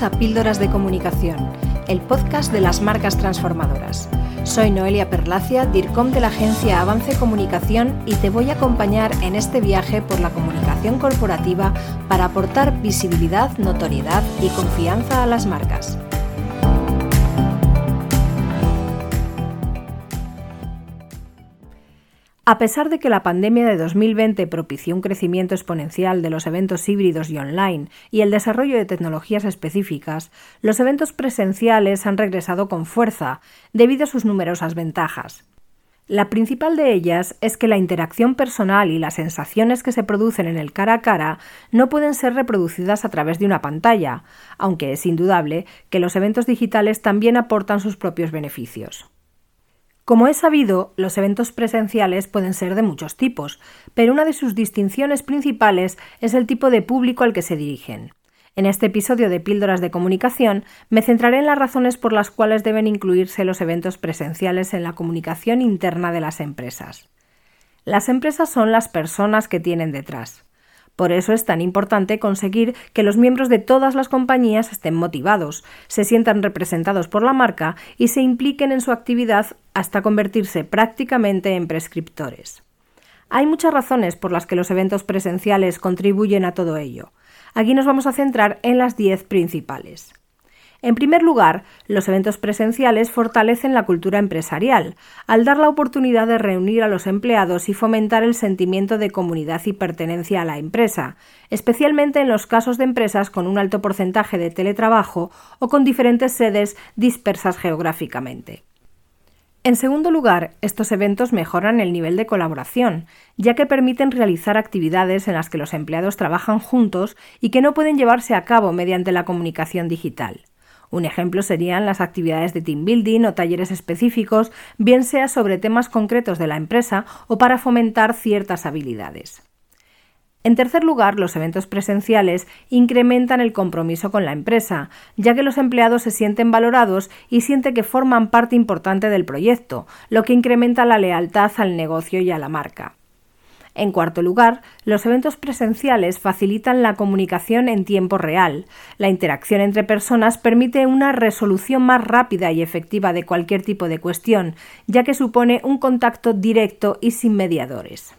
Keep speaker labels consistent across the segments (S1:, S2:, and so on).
S1: A Píldoras de Comunicación, el podcast de las marcas transformadoras. Soy Noelia Perlacia, DIRCOM de la agencia Avance Comunicación y te voy a acompañar en este viaje por la comunicación corporativa para aportar visibilidad, notoriedad y confianza a las marcas. A pesar de que la pandemia de 2020 propició un crecimiento exponencial de los eventos híbridos y online y el desarrollo de tecnologías específicas, los eventos presenciales han regresado con fuerza debido a sus numerosas ventajas. La principal de ellas es que la interacción personal y las sensaciones que se producen en el cara a cara no pueden ser reproducidas a través de una pantalla, aunque es indudable que los eventos digitales también aportan sus propios beneficios. Como es sabido, los eventos presenciales pueden ser de muchos tipos, pero una de sus distinciones principales es el tipo de público al que se dirigen. En este episodio de Píldoras de Comunicación me centraré en las razones por las cuales deben incluirse los eventos presenciales en la comunicación interna de las empresas. Las empresas son las personas que tienen detrás. Por eso es tan importante conseguir que los miembros de todas las compañías estén motivados, se sientan representados por la marca y se impliquen en su actividad hasta convertirse prácticamente en prescriptores. Hay muchas razones por las que los eventos presenciales contribuyen a todo ello. Aquí nos vamos a centrar en las diez principales. En primer lugar, los eventos presenciales fortalecen la cultura empresarial, al dar la oportunidad de reunir a los empleados y fomentar el sentimiento de comunidad y pertenencia a la empresa, especialmente en los casos de empresas con un alto porcentaje de teletrabajo o con diferentes sedes dispersas geográficamente. En segundo lugar, estos eventos mejoran el nivel de colaboración, ya que permiten realizar actividades en las que los empleados trabajan juntos y que no pueden llevarse a cabo mediante la comunicación digital. Un ejemplo serían las actividades de team building o talleres específicos, bien sea sobre temas concretos de la empresa o para fomentar ciertas habilidades. En tercer lugar, los eventos presenciales incrementan el compromiso con la empresa, ya que los empleados se sienten valorados y sienten que forman parte importante del proyecto, lo que incrementa la lealtad al negocio y a la marca. En cuarto lugar, los eventos presenciales facilitan la comunicación en tiempo real. La interacción entre personas permite una resolución más rápida y efectiva de cualquier tipo de cuestión, ya que supone un contacto directo y sin mediadores.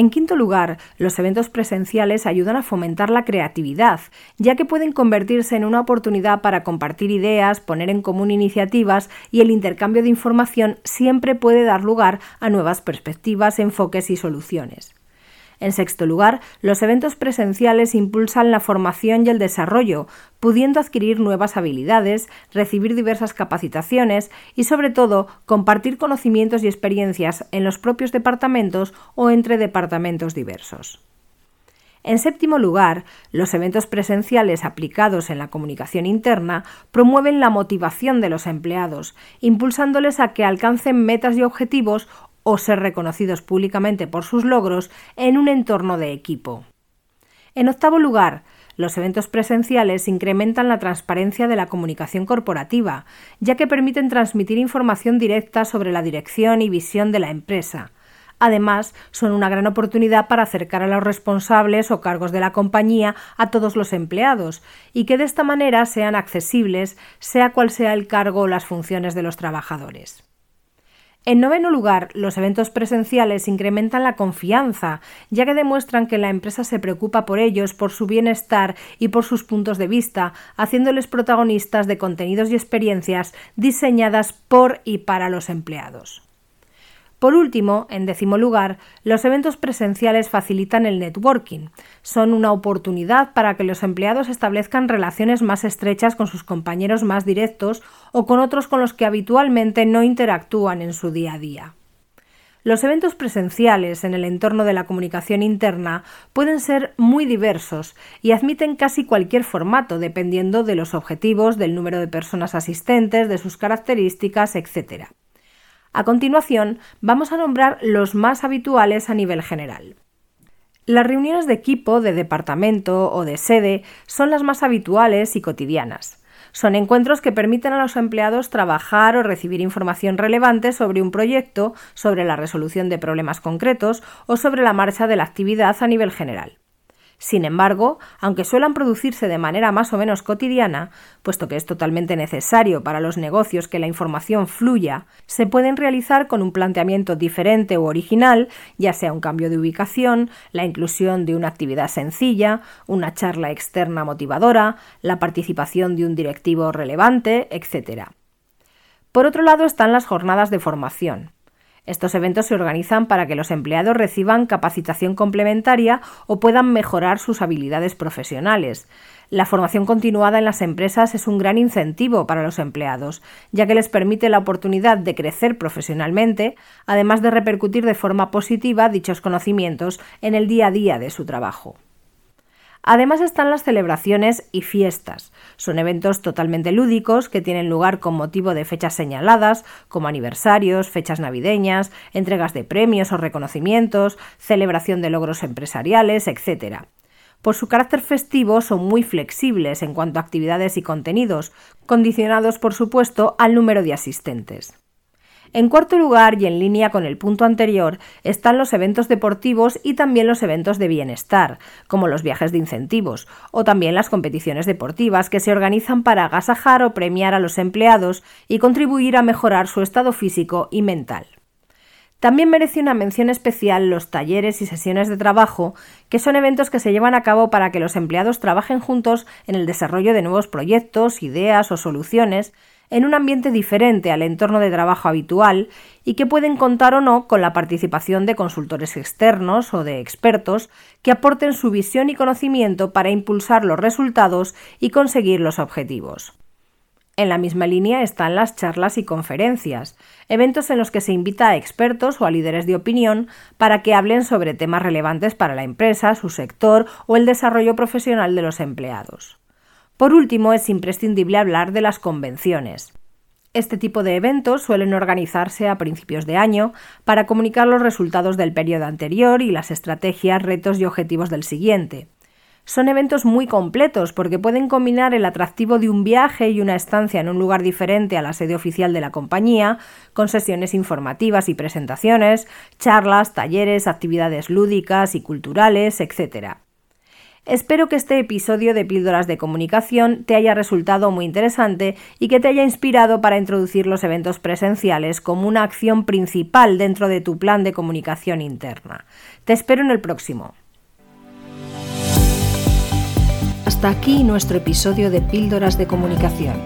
S1: En quinto lugar, los eventos presenciales ayudan a fomentar la creatividad, ya que pueden convertirse en una oportunidad para compartir ideas, poner en común iniciativas y el intercambio de información siempre puede dar lugar a nuevas perspectivas, enfoques y soluciones. En sexto lugar, los eventos presenciales impulsan la formación y el desarrollo, pudiendo adquirir nuevas habilidades, recibir diversas capacitaciones y, sobre todo, compartir conocimientos y experiencias en los propios departamentos o entre departamentos diversos. En séptimo lugar, los eventos presenciales aplicados en la comunicación interna promueven la motivación de los empleados, impulsándoles a que alcancen metas y objetivos o ser reconocidos públicamente por sus logros en un entorno de equipo. En octavo lugar, los eventos presenciales incrementan la transparencia de la comunicación corporativa, ya que permiten transmitir información directa sobre la dirección y visión de la empresa. Además, son una gran oportunidad para acercar a los responsables o cargos de la compañía a todos los empleados y que de esta manera sean accesibles, sea cual sea el cargo o las funciones de los trabajadores. En noveno lugar, los eventos presenciales incrementan la confianza, ya que demuestran que la empresa se preocupa por ellos, por su bienestar y por sus puntos de vista, haciéndoles protagonistas de contenidos y experiencias diseñadas por y para los empleados. Por último, en décimo lugar, los eventos presenciales facilitan el networking. Son una oportunidad para que los empleados establezcan relaciones más estrechas con sus compañeros más directos o con otros con los que habitualmente no interactúan en su día a día. Los eventos presenciales en el entorno de la comunicación interna pueden ser muy diversos y admiten casi cualquier formato dependiendo de los objetivos, del número de personas asistentes, de sus características, etc. A continuación, vamos a nombrar los más habituales a nivel general. Las reuniones de equipo, de departamento o de sede son las más habituales y cotidianas. Son encuentros que permiten a los empleados trabajar o recibir información relevante sobre un proyecto, sobre la resolución de problemas concretos o sobre la marcha de la actividad a nivel general. Sin embargo, aunque suelan producirse de manera más o menos cotidiana, puesto que es totalmente necesario para los negocios que la información fluya, se pueden realizar con un planteamiento diferente o original, ya sea un cambio de ubicación, la inclusión de una actividad sencilla, una charla externa motivadora, la participación de un directivo relevante, etc. Por otro lado están las jornadas de formación. Estos eventos se organizan para que los empleados reciban capacitación complementaria o puedan mejorar sus habilidades profesionales. La formación continuada en las empresas es un gran incentivo para los empleados, ya que les permite la oportunidad de crecer profesionalmente, además de repercutir de forma positiva dichos conocimientos en el día a día de su trabajo. Además están las celebraciones y fiestas. Son eventos totalmente lúdicos que tienen lugar con motivo de fechas señaladas, como aniversarios, fechas navideñas, entregas de premios o reconocimientos, celebración de logros empresariales, etc. Por su carácter festivo son muy flexibles en cuanto a actividades y contenidos, condicionados por supuesto al número de asistentes. En cuarto lugar, y en línea con el punto anterior, están los eventos deportivos y también los eventos de bienestar, como los viajes de incentivos, o también las competiciones deportivas que se organizan para agasajar o premiar a los empleados y contribuir a mejorar su estado físico y mental. También merece una mención especial los talleres y sesiones de trabajo, que son eventos que se llevan a cabo para que los empleados trabajen juntos en el desarrollo de nuevos proyectos, ideas o soluciones, en un ambiente diferente al entorno de trabajo habitual y que pueden contar o no con la participación de consultores externos o de expertos que aporten su visión y conocimiento para impulsar los resultados y conseguir los objetivos. En la misma línea están las charlas y conferencias, eventos en los que se invita a expertos o a líderes de opinión para que hablen sobre temas relevantes para la empresa, su sector o el desarrollo profesional de los empleados. Por último, es imprescindible hablar de las convenciones. Este tipo de eventos suelen organizarse a principios de año para comunicar los resultados del periodo anterior y las estrategias, retos y objetivos del siguiente. Son eventos muy completos porque pueden combinar el atractivo de un viaje y una estancia en un lugar diferente a la sede oficial de la compañía, con sesiones informativas y presentaciones, charlas, talleres, actividades lúdicas y culturales, etc. Espero que este episodio de Píldoras de Comunicación te haya resultado muy interesante y que te haya inspirado para introducir los eventos presenciales como una acción principal dentro de tu plan de comunicación interna. Te espero en el próximo. Hasta aquí nuestro episodio de Píldoras de Comunicación.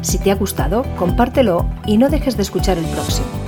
S1: Si te ha gustado, compártelo y no dejes de escuchar el próximo.